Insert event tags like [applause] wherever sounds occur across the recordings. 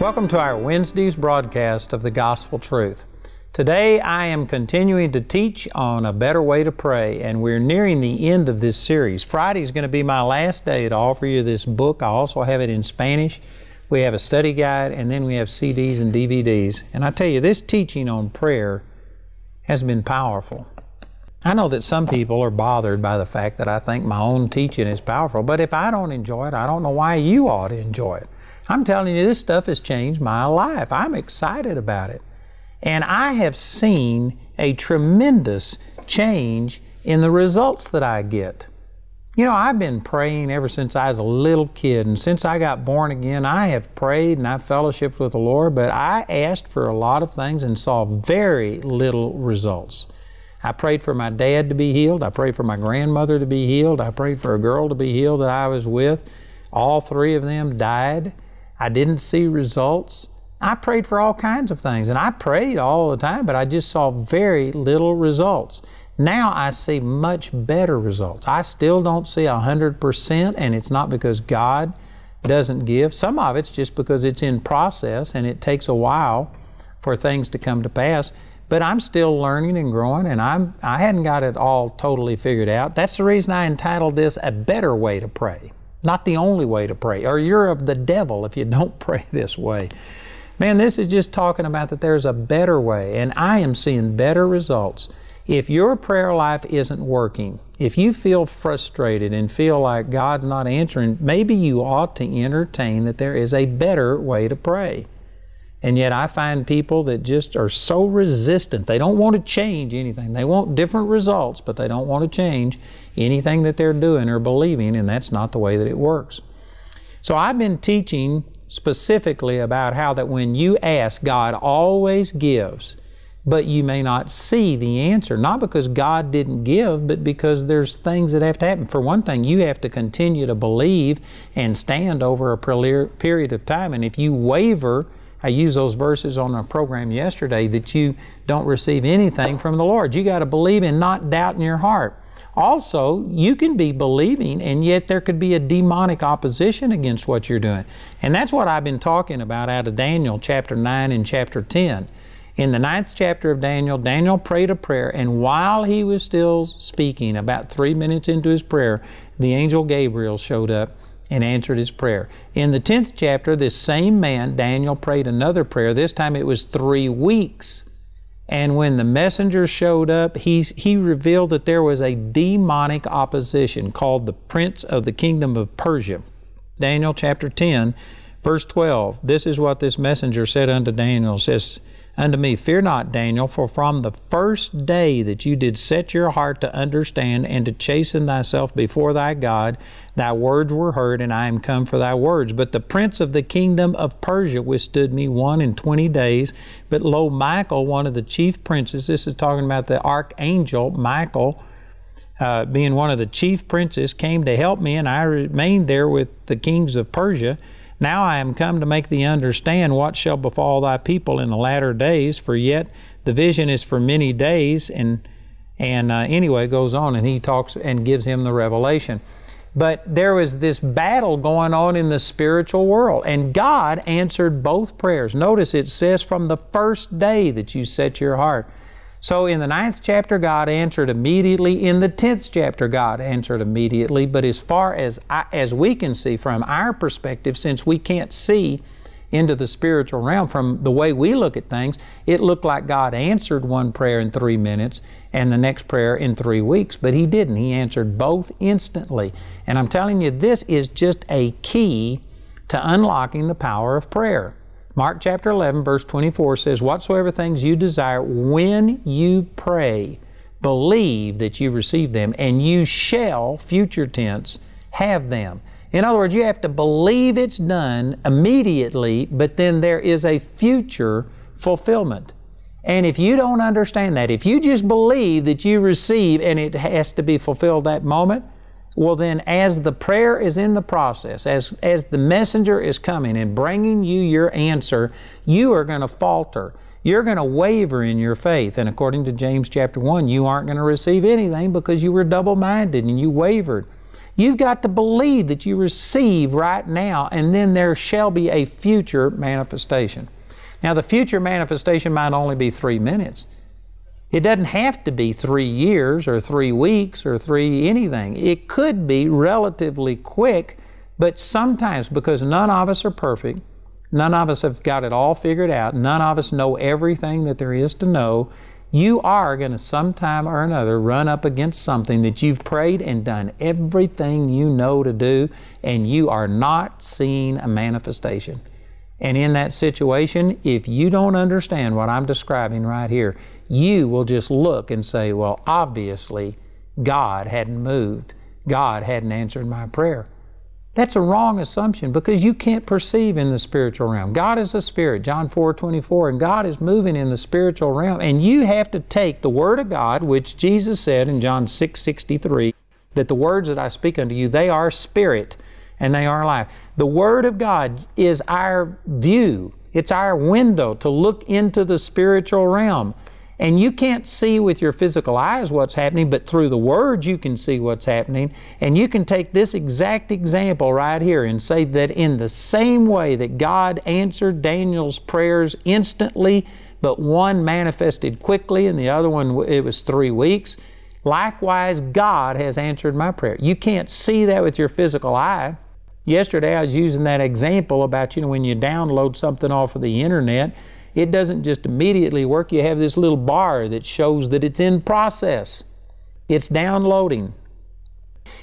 Welcome to our Wednesday's broadcast of the Gospel Truth. Today I am continuing to teach on a better way to pray, and we're nearing the end of this series. Friday is going to be my last day to offer you this book. I also have it in Spanish. We have a study guide, and then we have CDs and DVDs. And I tell you, this teaching on prayer has been powerful. I know that some people are bothered by the fact that I think my own teaching is powerful, but if I don't enjoy it, I don't know why you ought to enjoy it. I'm telling you, this stuff has changed my life. I'm excited about it. And I have seen a tremendous change in the results that I get. You know, I've been praying ever since I was a little kid, and since I got born again, I have prayed and I've fellowshiped with the Lord, but I asked for a lot of things and saw very little results. I prayed for my dad to be healed. I prayed for my grandmother to be healed. I prayed for a girl to be healed that I was with. All three of them died. I didn't see results. I prayed for all kinds of things, and I prayed all the time, but I just saw very little results. Now I see much better results. I still don't see 100%, and it's not because God doesn't give. Some of it's just because it's in process and it takes a while for things to come to pass. But I'm still learning and growing, and I'm, I hadn't got it all totally figured out. That's the reason I entitled this A Better Way to Pray not the only way to pray, or you're of the devil if you don't [laughs] pray this way. Man, this is just talking about that there's a better way, and I am seeing better results. If your prayer life isn't working, if you feel frustrated and feel like God's not answering, maybe you ought to entertain that there is a better way to pray. And yet I find people that just are so resistant. They don't want to change anything. They want different results, but they don't want to change anything that they're doing or believing, and that's not the way that it works. So I've been teaching specifically about how that when you ask, God always gives, but you may not see the answer. Not because God didn't give, but because there's things that have to happen. For one thing, you have to continue to believe and stand over a period of time. And if you waver, I used those verses on a program yesterday that you don't receive anything from the Lord. You got to believe and not doubt in your heart. Also, you can be believing and yet there could be a demonic opposition against what you're doing. And that's what I've been talking about out of Daniel chapter 9 and chapter 10. In the ninth chapter of Daniel, Daniel prayed a prayer, and while he was still speaking, about three minutes into his prayer, the angel Gabriel showed up and answered his prayer. In the 10th chapter, this same man, Daniel, prayed another prayer. This time it was three weeks. And when the messenger showed up, he, he revealed that there was a demonic opposition called the prince of the kingdom of Persia. Daniel chapter 10, verse 12. This is what this messenger said unto Daniel. Says, unto me, Fear not, Daniel, for from the first day that you did set your heart to understand and to chasten thyself before thy God, thy words were heard, and I am come for thy words. But the prince of the kingdom of Persia withstood me one and twenty days. But lo, Michael, one of the chief princes, this is talking about the archangel Michael, uh, being one of the chief princes, came to help me, and I remained there with the kings of Persia. Now I am come to make thee understand what shall befall thy people in the latter days, for yet the vision is for many days. And, and uh, anyway, goes on and he talks and gives him the revelation. But there was this battle going on in the spiritual world, and God answered both prayers. Notice it says from the first day that you set your heart so in the ninth chapter, God answered immediately. In the tenth chapter, God answered immediately. But as far as I, as we can see from our perspective, since we can't see into the spiritual realm from the way we look at things, it looked like God answered one prayer in three minutes and the next prayer in three weeks. But He didn't. He answered both instantly. And I'm telling you, this is just a key to unlocking the power of prayer. Mark chapter 11, verse 24 says, Whatsoever things you desire when you pray, believe that you receive them, and you shall, future tense, have them. In other words, you have to believe it's done immediately, but then there is a future fulfillment. And if you don't understand that, if you just believe that you receive and it has to be fulfilled that moment, well, then, as the prayer is in the process, as, as the messenger is coming and bringing you your answer, you are going to falter. You're going to waver in your faith. And according to James chapter 1, you aren't going to receive anything because you were double minded and you wavered. You've got to believe that you receive right now, and then there shall be a future manifestation. Now, the future manifestation might only be three minutes. It doesn't have to be three years or three weeks or three anything. It could be relatively quick, but sometimes because none of us are perfect, none of us have got it all figured out, none of us know everything that there is to know, you are going to sometime or another run up against something that you've prayed and done everything you know to do, and you are not seeing a manifestation. And in that situation, if you don't understand what I'm describing right here, you will just look and say, well, obviously, God hadn't moved. God hadn't answered my prayer. That's a wrong assumption because you can't perceive in the spiritual realm. God is a spirit, John 4 24, and God is moving in the spiritual realm. And you have to take the Word of God, which Jesus said in John 6 63, that the words that I speak unto you, they are spirit and they are life. The Word of God is our view, it's our window to look into the spiritual realm. And you can't see with your physical eyes what's happening, but through the Word you can see what's happening. And you can take this exact example right here and say that in the same way that God answered Daniel's prayers instantly, but one manifested quickly and the other one it was three weeks, likewise God has answered my prayer. You can't see that with your physical eye. Yesterday I was using that example about, you know, when you download something off of the internet it doesn't just immediately work. You have this little bar that shows that it's in process, it's downloading.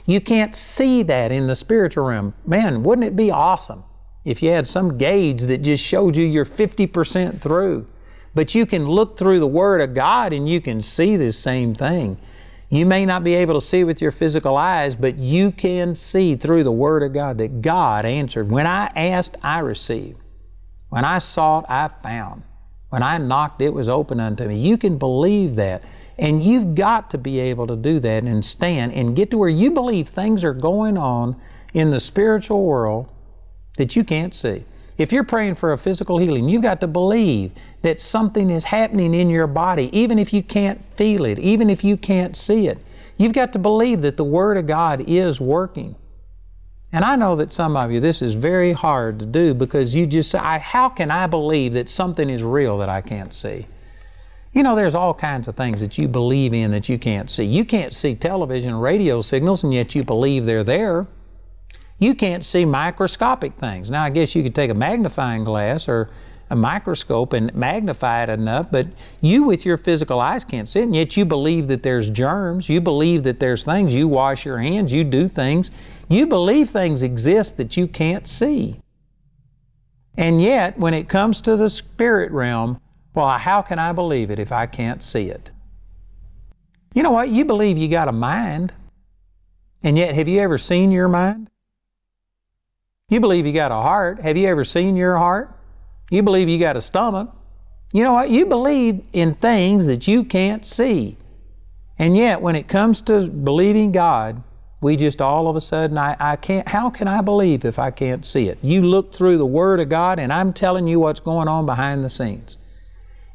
You can't see that in the spiritual realm. Man, wouldn't it be awesome if you had some gauge that just showed you you're 50% through? But you can look through the Word of God and you can see this same thing. You may not be able to see with your physical eyes, but you can see through the Word of God that God answered. When I asked, I received. When I sought, I found. When I knocked, it was open unto me. You can believe that. And you've got to be able to do that and stand and get to where you believe things are going on in the spiritual world that you can't see. If you're praying for a physical healing, you've got to believe that something is happening in your body, even if you can't feel it, even if you can't see it. You've got to believe that the Word of God is working. And I know that some of you, this is very hard to do because you just say, How can I believe that something is real that I can't see? You know, there's all kinds of things that you believe in that you can't see. You can't see television, radio signals, and yet you believe they're there. You can't see microscopic things. Now, I guess you could take a magnifying glass or a microscope and magnify it enough, but you with your physical eyes can't see it, and yet you believe that there's germs. You believe that there's things. You wash your hands, you do things. You believe things exist that you can't see. And yet, when it comes to the spirit realm, well, how can I believe it if I can't see it? You know what? You believe you got a mind, and yet have you ever seen your mind? You believe you got a heart. Have you ever seen your heart? You believe you got a stomach. You know what? You believe in things that you can't see. And yet, when it comes to believing God, we just all of a sudden, I, I can't, how can I believe if I can't see it? You look through the Word of God, and I'm telling you what's going on behind the scenes.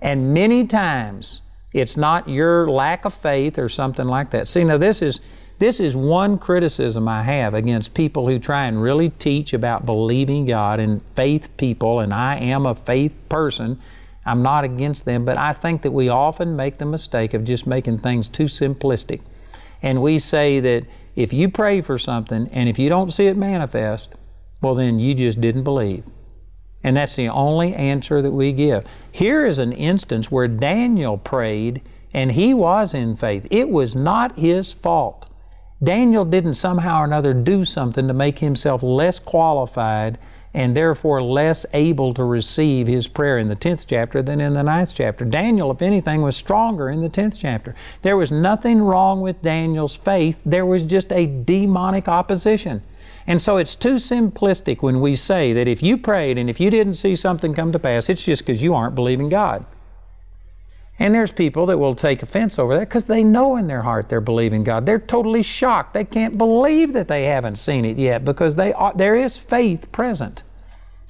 And many times, it's not your lack of faith or something like that. See, now this is, this is one criticism I have against people who try and really teach about believing God and faith people, and I am a faith person. I'm not against them, but I think that we often make the mistake of just making things too simplistic. And we say that if you pray for something and if you don't see it manifest, well, then you just didn't believe. And that's the only answer that we give. Here is an instance where Daniel prayed and he was in faith. It was not his fault. Daniel didn't somehow or another do something to make himself less qualified and therefore less able to receive his prayer in the 10th chapter than in the 9th chapter. Daniel, if anything, was stronger in the 10th chapter. There was nothing wrong with Daniel's faith, there was just a demonic opposition. And so it's too simplistic when we say that if you prayed and if you didn't see something come to pass, it's just because you aren't believing God. And there's people that will take offense over that because they know in their heart they're believing God. They're totally shocked. They can't believe that they haven't seen it yet because they there is faith present.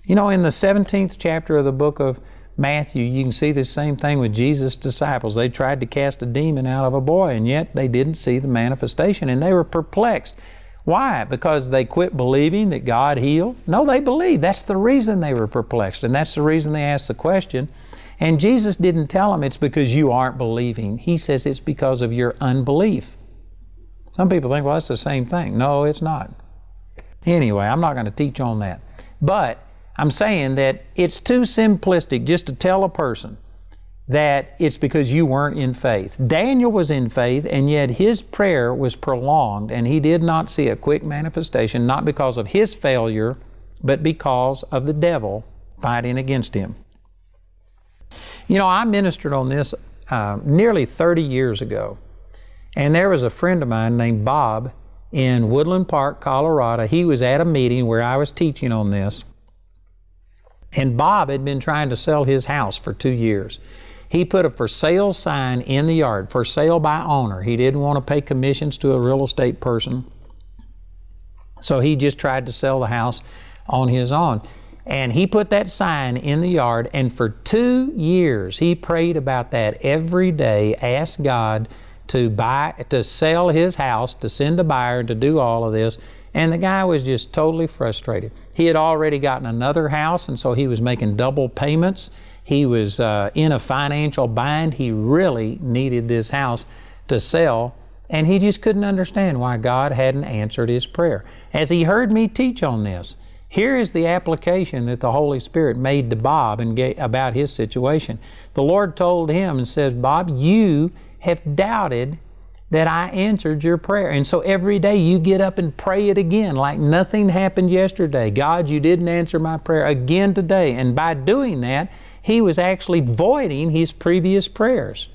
You know, in the 17th chapter of the book of Matthew, you can see the same thing with Jesus' disciples. They tried to cast a demon out of a boy, and yet they didn't see the manifestation, and they were perplexed. Why? Because they quit believing that God healed? No, they believed. That's the reason they were perplexed, and that's the reason they asked the question and Jesus didn't tell them it's because you aren't believing. He says it's because of your unbelief. Some people think, well, that's the same thing. No, it's not. Anyway, I'm not going to teach on that. But I'm saying that it's too simplistic just to tell a person that it's because you weren't in faith. Daniel was in faith, and yet his prayer was prolonged, and he did not see a quick manifestation, not because of his failure, but because of the devil fighting against him. You know, I ministered on this uh, nearly 30 years ago, and there was a friend of mine named Bob in Woodland Park, Colorado. He was at a meeting where I was teaching on this, and Bob had been trying to sell his house for two years. He put a for sale sign in the yard, for sale by owner. He didn't want to pay commissions to a real estate person. So he just tried to sell the house on his own. And he put that sign in the yard, and for two years he prayed about that every day, asked God to buy, to sell his house, to send a buyer, to do all of this. And the guy was just totally frustrated. He had already gotten another house, and so he was making double payments. He was uh, in a financial bind. He really needed this house to sell, and he just couldn't understand why God hadn't answered his prayer. As he heard me teach on this, here is the application that the Holy Spirit made to Bob and about his situation. The Lord told him and says, Bob, you have doubted that I answered your prayer. And so every day you get up and pray it again like nothing happened yesterday. God, you didn't answer my prayer again today. And by doing that, he was actually voiding his previous prayers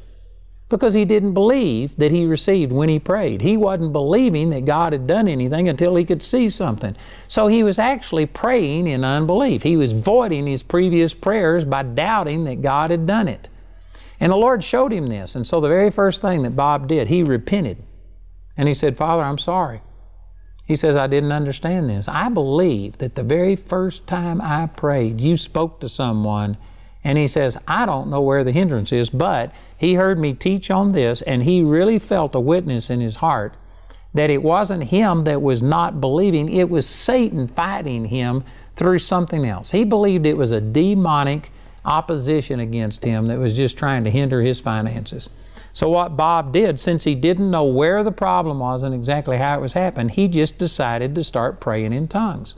because he didn't believe that he received when he prayed. He wasn't believing that God had done anything until he could see something. So he was actually praying in unbelief. He was voiding his previous prayers by doubting that God had done it. And the Lord showed him this. And so the very first thing that Bob did, he repented. And he said, Father, I'm sorry. He says, I didn't understand this. I believe that the very first time I prayed, you spoke to someone and he says, I don't know where the hindrance is, but he heard me teach on this, and he really felt a witness in his heart that it wasn't him that was not believing, it was Satan fighting him through something else. He believed it was a demonic opposition against him that was just trying to hinder his finances. So, what Bob did, since he didn't know where the problem was and exactly how it was happening, he just decided to start praying in tongues.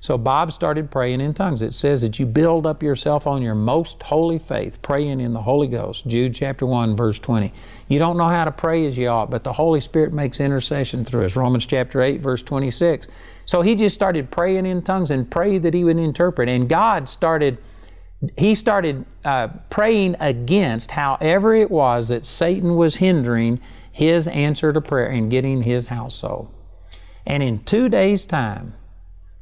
So Bob started praying in tongues. It says that you build up yourself on your most holy faith, praying in the Holy Ghost. Jude chapter 1, verse 20. You don't know how to pray as you ought, but the Holy Spirit makes intercession through us. Romans chapter 8, verse 26. So he just started praying in tongues and prayed that he would interpret. And God started, he started uh, praying against however it was that Satan was hindering his answer to prayer and getting his house sold. And in two days' time,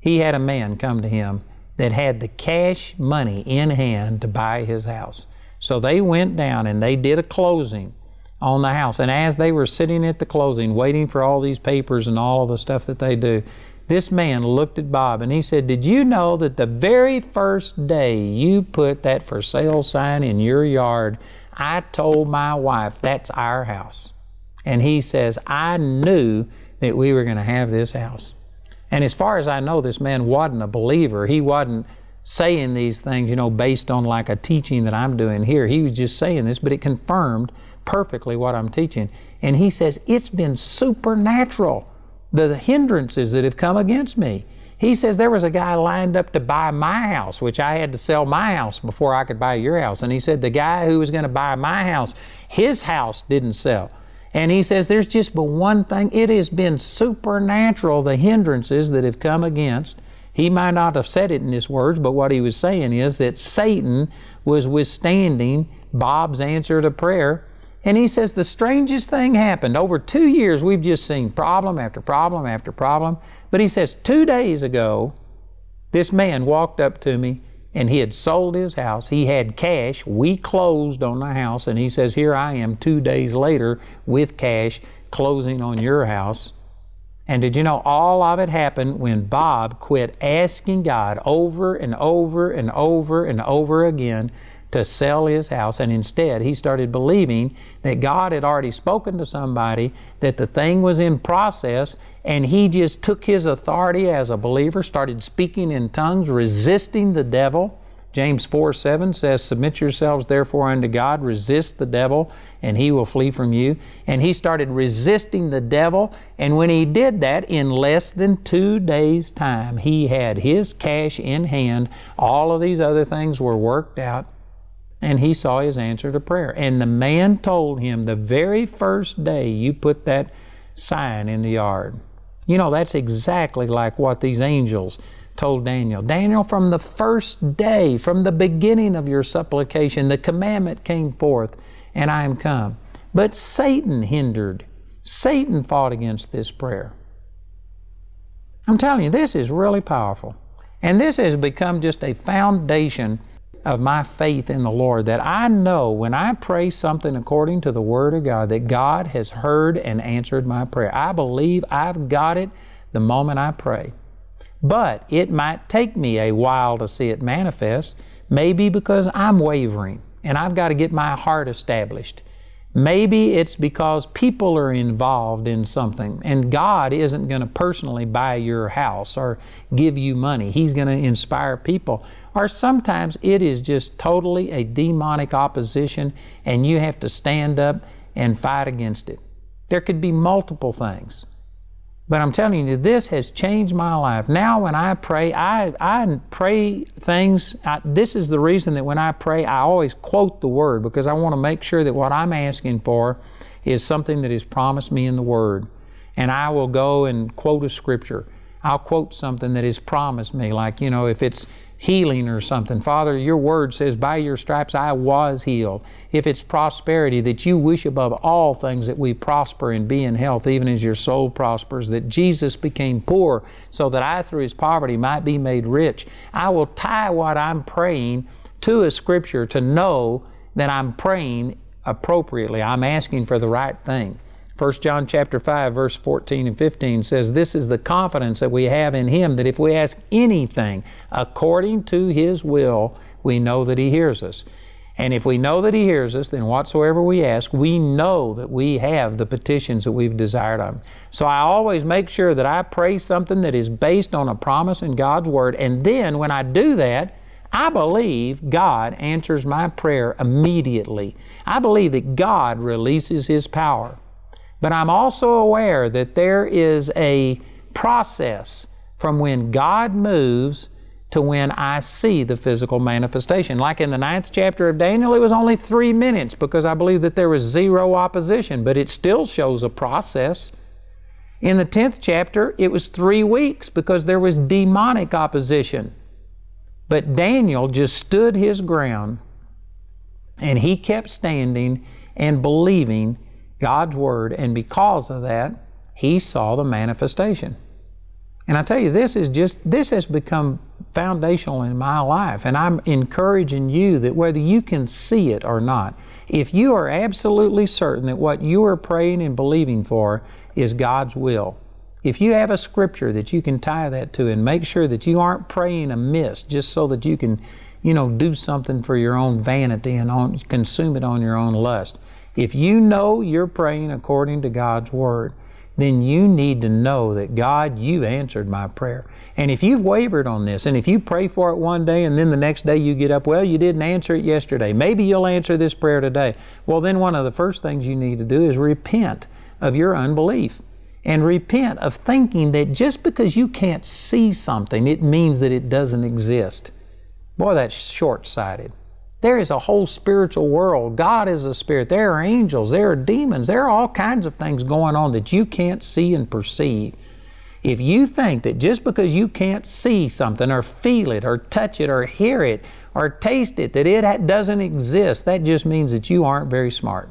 he had a man come to him that had the cash money in hand to buy his house. So they went down and they did a closing on the house. And as they were sitting at the closing, waiting for all these papers and all of the stuff that they do, this man looked at Bob and he said, Did you know that the very first day you put that for sale sign in your yard, I told my wife that's our house? And he says, I knew that we were going to have this house. And as far as I know, this man wasn't a believer. He wasn't saying these things, you know, based on like a teaching that I'm doing here. He was just saying this, but it confirmed perfectly what I'm teaching. And he says, It's been supernatural, the hindrances that have come against me. He says there was a guy lined up to buy my house, which I had to sell my house before I could buy your house. And he said the guy who was going to buy my house, his house didn't sell. And he says there's just but one thing. It has been supernatural, the hindrances that have come against. He might not have said it in his words, but what he was saying is that Satan was withstanding Bob's answer to prayer. And he says the strangest thing happened. Over two years, we've just seen problem after problem after problem. But he says, two days ago, this man walked up to me and he had sold his house. He had cash. We closed on the house. And he says, Here I am two days later with cash closing on your house. And did you know all of it happened when Bob quit asking God over and over and over and over again to sell his house, and instead he started believing that God had already spoken to somebody, that the thing was in process, and he just took his authority as a believer, started speaking in tongues, resisting the devil. James 4 7 says, Submit yourselves therefore unto God, resist the devil, and he will flee from you. And he started resisting the devil, and when he did that, in less than two days' time, he had his cash in hand. All of these other things were worked out, and he saw his answer to prayer. And the man told him the very first day you put that sign in the yard. You know, that's exactly like what these angels told Daniel. Daniel, from the first day, from the beginning of your supplication, the commandment came forth, and I am come. But Satan hindered. Satan fought against this prayer. I'm telling you, this is really powerful. And this has become just a foundation of my faith in the Lord that I know when I pray something according to the Word of God that God has heard and answered my prayer. I believe I've got it the moment I pray. But it might take me a while to see it manifest, maybe because I'm wavering and I've got to get my heart established. Maybe it's because people are involved in something and God isn't going to personally buy your house or give you money. He's going to inspire people. Or sometimes it is just totally a demonic opposition and you have to stand up and fight against it. There could be multiple things. But I'm telling you, this has changed my life. Now, when I pray, I, I pray things. I, this is the reason that when I pray, I always quote the Word because I want to make sure that what I'm asking for is something that is promised me in the Word. And I will go and quote a scripture. I'll quote something that is promised me, like, you know, if it's healing or something. Father, your word says, By your stripes I was healed. If it's prosperity, that you wish above all things that we prosper and be in health, even as your soul prospers, that Jesus became poor so that I through his poverty might be made rich. I will tie what I'm praying to a scripture to know that I'm praying appropriately. I'm asking for the right thing. 1 John chapter 5 verse 14 and 15 says this is the confidence that we have in him that if we ask anything according to his will we know that he hears us. And if we know that he hears us then whatsoever we ask we know that we have the petitions that we've desired of him. So I always make sure that I pray something that is based on a promise in God's word and then when I do that I believe God answers my prayer immediately. I believe that God releases his power. But I'm also aware that there is a process from when God moves to when I see the physical manifestation. Like in the ninth chapter of Daniel, it was only three minutes because I believe that there was zero opposition, but it still shows a process. In the tenth chapter, it was three weeks because there was demonic opposition. But Daniel just stood his ground and he kept standing and believing God's Word, and because of that, he saw the manifestation. And I tell you, this is just, this has become foundational in my life. And I'm encouraging you that whether you can see it or not, if you are absolutely certain that what you are praying and believing for is God's will, if you have a scripture that you can tie that to and make sure that you aren't praying amiss just so that you can, you know, do something for your own vanity and on, consume it on your own lust, if you know you're praying according to God's Word, then you need to know that God, you answered my prayer. And if you've wavered on this, and if you pray for it one day and then the next day you get up, well, you didn't answer it yesterday. Maybe you'll answer this prayer today. Well, then one of the first things you need to do is repent of your unbelief. And repent of thinking that just because you can't see something, it means that it doesn't exist. Boy, that's short sighted. There is a whole spiritual world. God is a spirit. There are angels. There are demons. There are all kinds of things going on that you can't see and perceive. If you think that just because you can't see something or feel it or touch it or hear it or taste it, that it doesn't exist, that just means that you aren't very smart.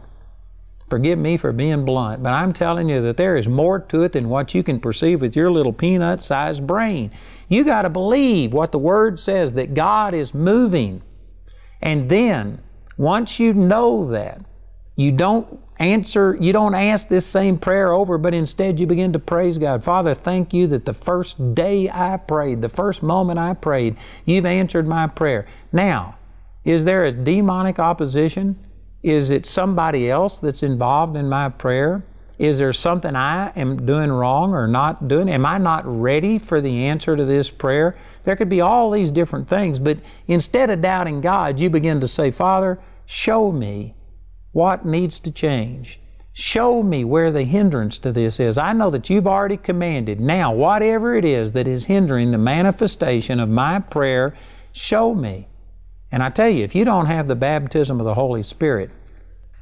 Forgive me for being blunt, but I'm telling you that there is more to it than what you can perceive with your little peanut sized brain. You got to believe what the Word says that God is moving. And then, once you know that, you don't answer, you don't ask this same prayer over, but instead you begin to praise God. Father, thank you that the first day I prayed, the first moment I prayed, you've answered my prayer. Now, is there a demonic opposition? Is it somebody else that's involved in my prayer? Is there something I am doing wrong or not doing? Am I not ready for the answer to this prayer? There could be all these different things, but instead of doubting God, you begin to say, Father, show me what needs to change. Show me where the hindrance to this is. I know that you've already commanded. Now, whatever it is that is hindering the manifestation of my prayer, show me. And I tell you, if you don't have the baptism of the Holy Spirit,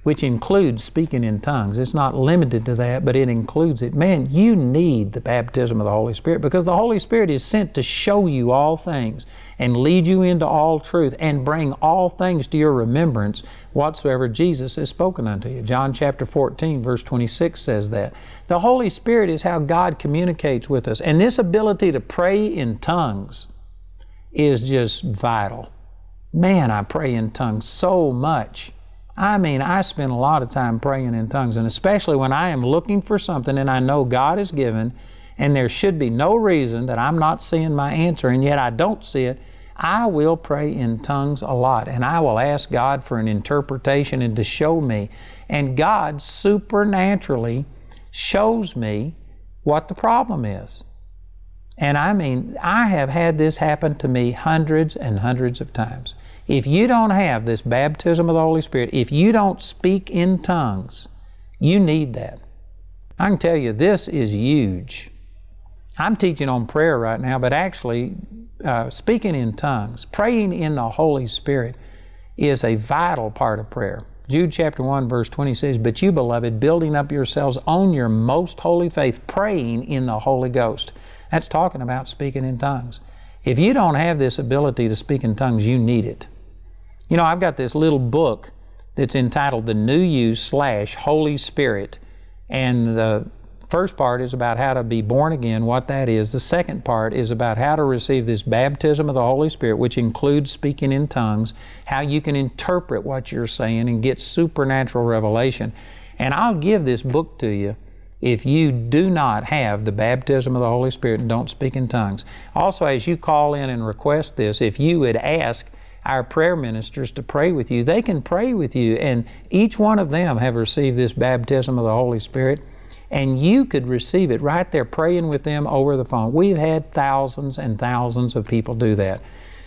which includes speaking in tongues, it's not limited to that, but it includes it. Man, you need the baptism of the Holy Spirit because the Holy Spirit is sent to show you all things and lead you into all truth and bring all things to your remembrance whatsoever Jesus has spoken unto you. John chapter 14, verse 26 says that. The Holy Spirit is how God communicates with us. And this ability to pray in tongues is just vital. Man, I pray in tongues so much. I mean, I spend a lot of time praying in tongues, and especially when I am looking for something and I know God is given, and there should be no reason that I'm not seeing my answer, and yet I don't see it, I will pray in tongues a lot, and I will ask God for an interpretation and to show me. And God supernaturally shows me what the problem is. And I mean, I have had this happen to me hundreds and hundreds of times. If you don't have this baptism of the Holy Spirit, if you don't speak in tongues, you need that. I can tell you this is huge. I'm teaching on prayer right now, but actually, uh, speaking in tongues, praying in the Holy Spirit is a vital part of prayer. Jude chapter 1, verse 20 says, But you, beloved, building up yourselves on your most holy faith, praying in the Holy Ghost. That's talking about speaking in tongues. If you don't have this ability to speak in tongues, you need it. You know, I've got this little book that's entitled The New You slash Holy Spirit. And the first part is about how to be born again, what that is. The second part is about how to receive this baptism of the Holy Spirit, which includes speaking in tongues, how you can interpret what you're saying and get supernatural revelation. And I'll give this book to you if you do not have the baptism of the Holy Spirit and don't speak in tongues. Also, as you call in and request this, if you would ask, our prayer ministers to pray with you. They can pray with you, and each one of them have received this baptism of the Holy Spirit, and you could receive it right there praying with them over the phone. We've had thousands and thousands of people do that.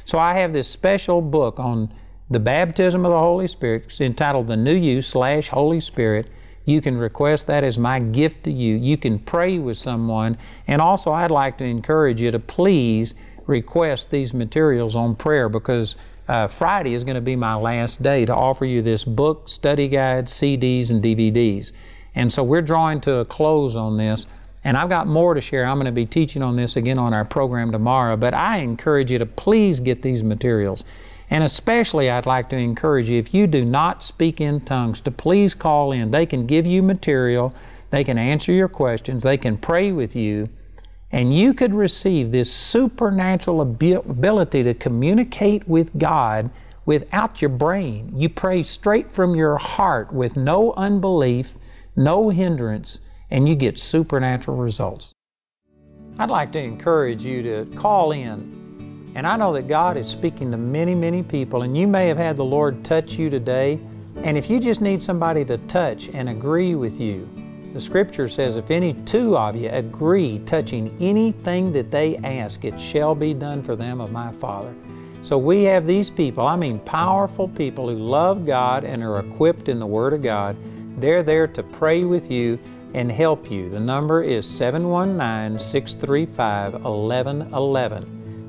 So I have this special book on the baptism of the Holy Spirit. It's entitled The New You slash Holy Spirit. You can request that as my gift to you. You can pray with someone. And also, I'd like to encourage you to please request these materials on prayer because uh, Friday is going to be my last day to offer you this book, study guide, CDs, and DVDs. And so we're drawing to a close on this. And I've got more to share. I'm going to be teaching on this again on our program tomorrow. But I encourage you to please get these materials. And especially, I'd like to encourage you, if you do not speak in tongues, to please call in. They can give you material, they can answer your questions, they can pray with you and you could receive this supernatural ability to communicate with God without your brain. You pray straight from your heart with no unbelief, no hindrance, and you get supernatural results. I'd like to encourage you to call in. And I know that God is speaking to many, many people, and you may have had the Lord touch you today. And if you just need somebody to touch and agree with you, the scripture says, If any two of you agree touching anything that they ask, it shall be done for them of my Father. So we have these people, I mean powerful people who love God and are equipped in the Word of God. They're there to pray with you and help you. The number is 719 635 1111.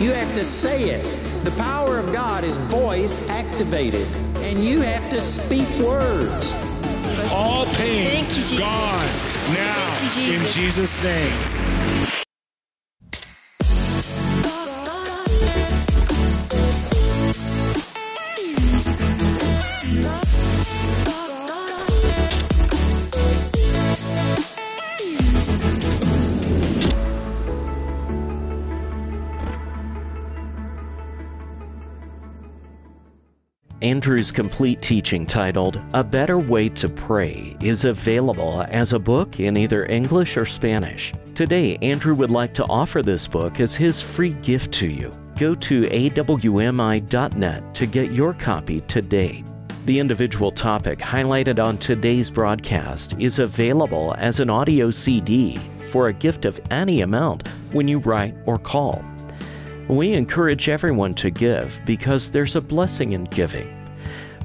You have to say it. The power of God is voice activated, and you have to speak words. All pain Thank you, Jesus. gone now Thank you, Jesus. in Jesus' name. Andrew's complete teaching titled A Better Way to Pray is available as a book in either English or Spanish. Today, Andrew would like to offer this book as his free gift to you. Go to awmi.net to get your copy today. The individual topic highlighted on today's broadcast is available as an audio CD for a gift of any amount when you write or call. We encourage everyone to give because there's a blessing in giving.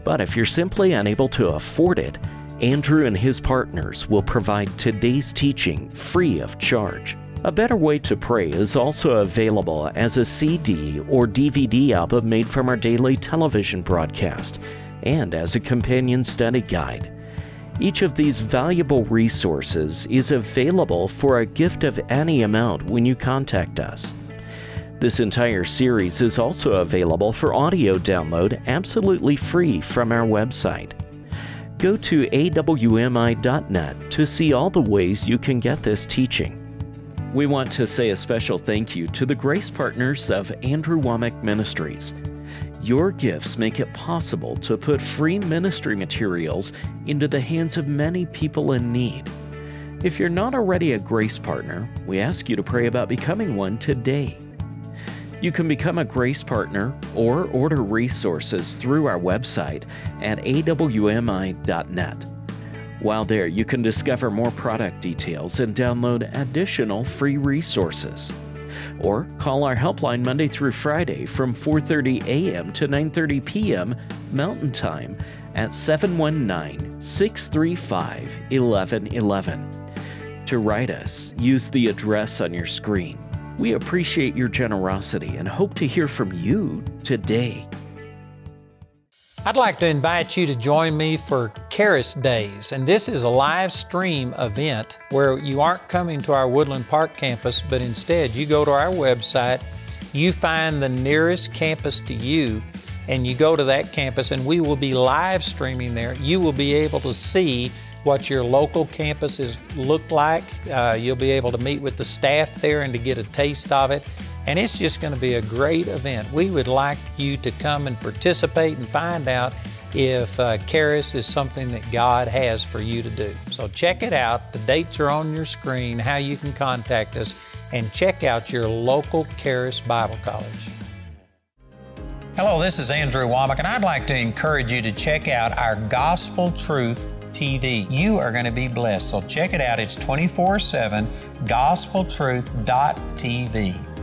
But if you're simply unable to afford it, Andrew and his partners will provide today's teaching free of charge. A Better Way to Pray is also available as a CD or DVD album made from our daily television broadcast and as a companion study guide. Each of these valuable resources is available for a gift of any amount when you contact us. This entire series is also available for audio download absolutely free from our website. Go to awmi.net to see all the ways you can get this teaching. We want to say a special thank you to the grace partners of Andrew Wommack Ministries. Your gifts make it possible to put free ministry materials into the hands of many people in need. If you're not already a grace partner, we ask you to pray about becoming one today. You can become a Grace Partner or order resources through our website at awmi.net. While there, you can discover more product details and download additional free resources. Or call our helpline Monday through Friday from 4:30 a.m. to 9:30 p.m. Mountain Time at 719-635-1111. To write us, use the address on your screen. We appreciate your generosity and hope to hear from you today. I'd like to invite you to join me for Charis Days, and this is a live stream event where you aren't coming to our Woodland Park campus, but instead you go to our website, you find the nearest campus to you, and you go to that campus, and we will be live streaming there. You will be able to see what your local campuses look like. Uh, you'll be able to meet with the staff there and to get a taste of it. And it's just going to be a great event. We would like you to come and participate and find out if uh, is something that God has for you to do. So check it out. The dates are on your screen, how you can contact us, and check out your local Charis Bible College. Hello, this is Andrew Wommack, and I'd like to encourage you to check out our Gospel Truth TV. You are going to be blessed. So check it out. It's 24 7 gospeltruth.tv.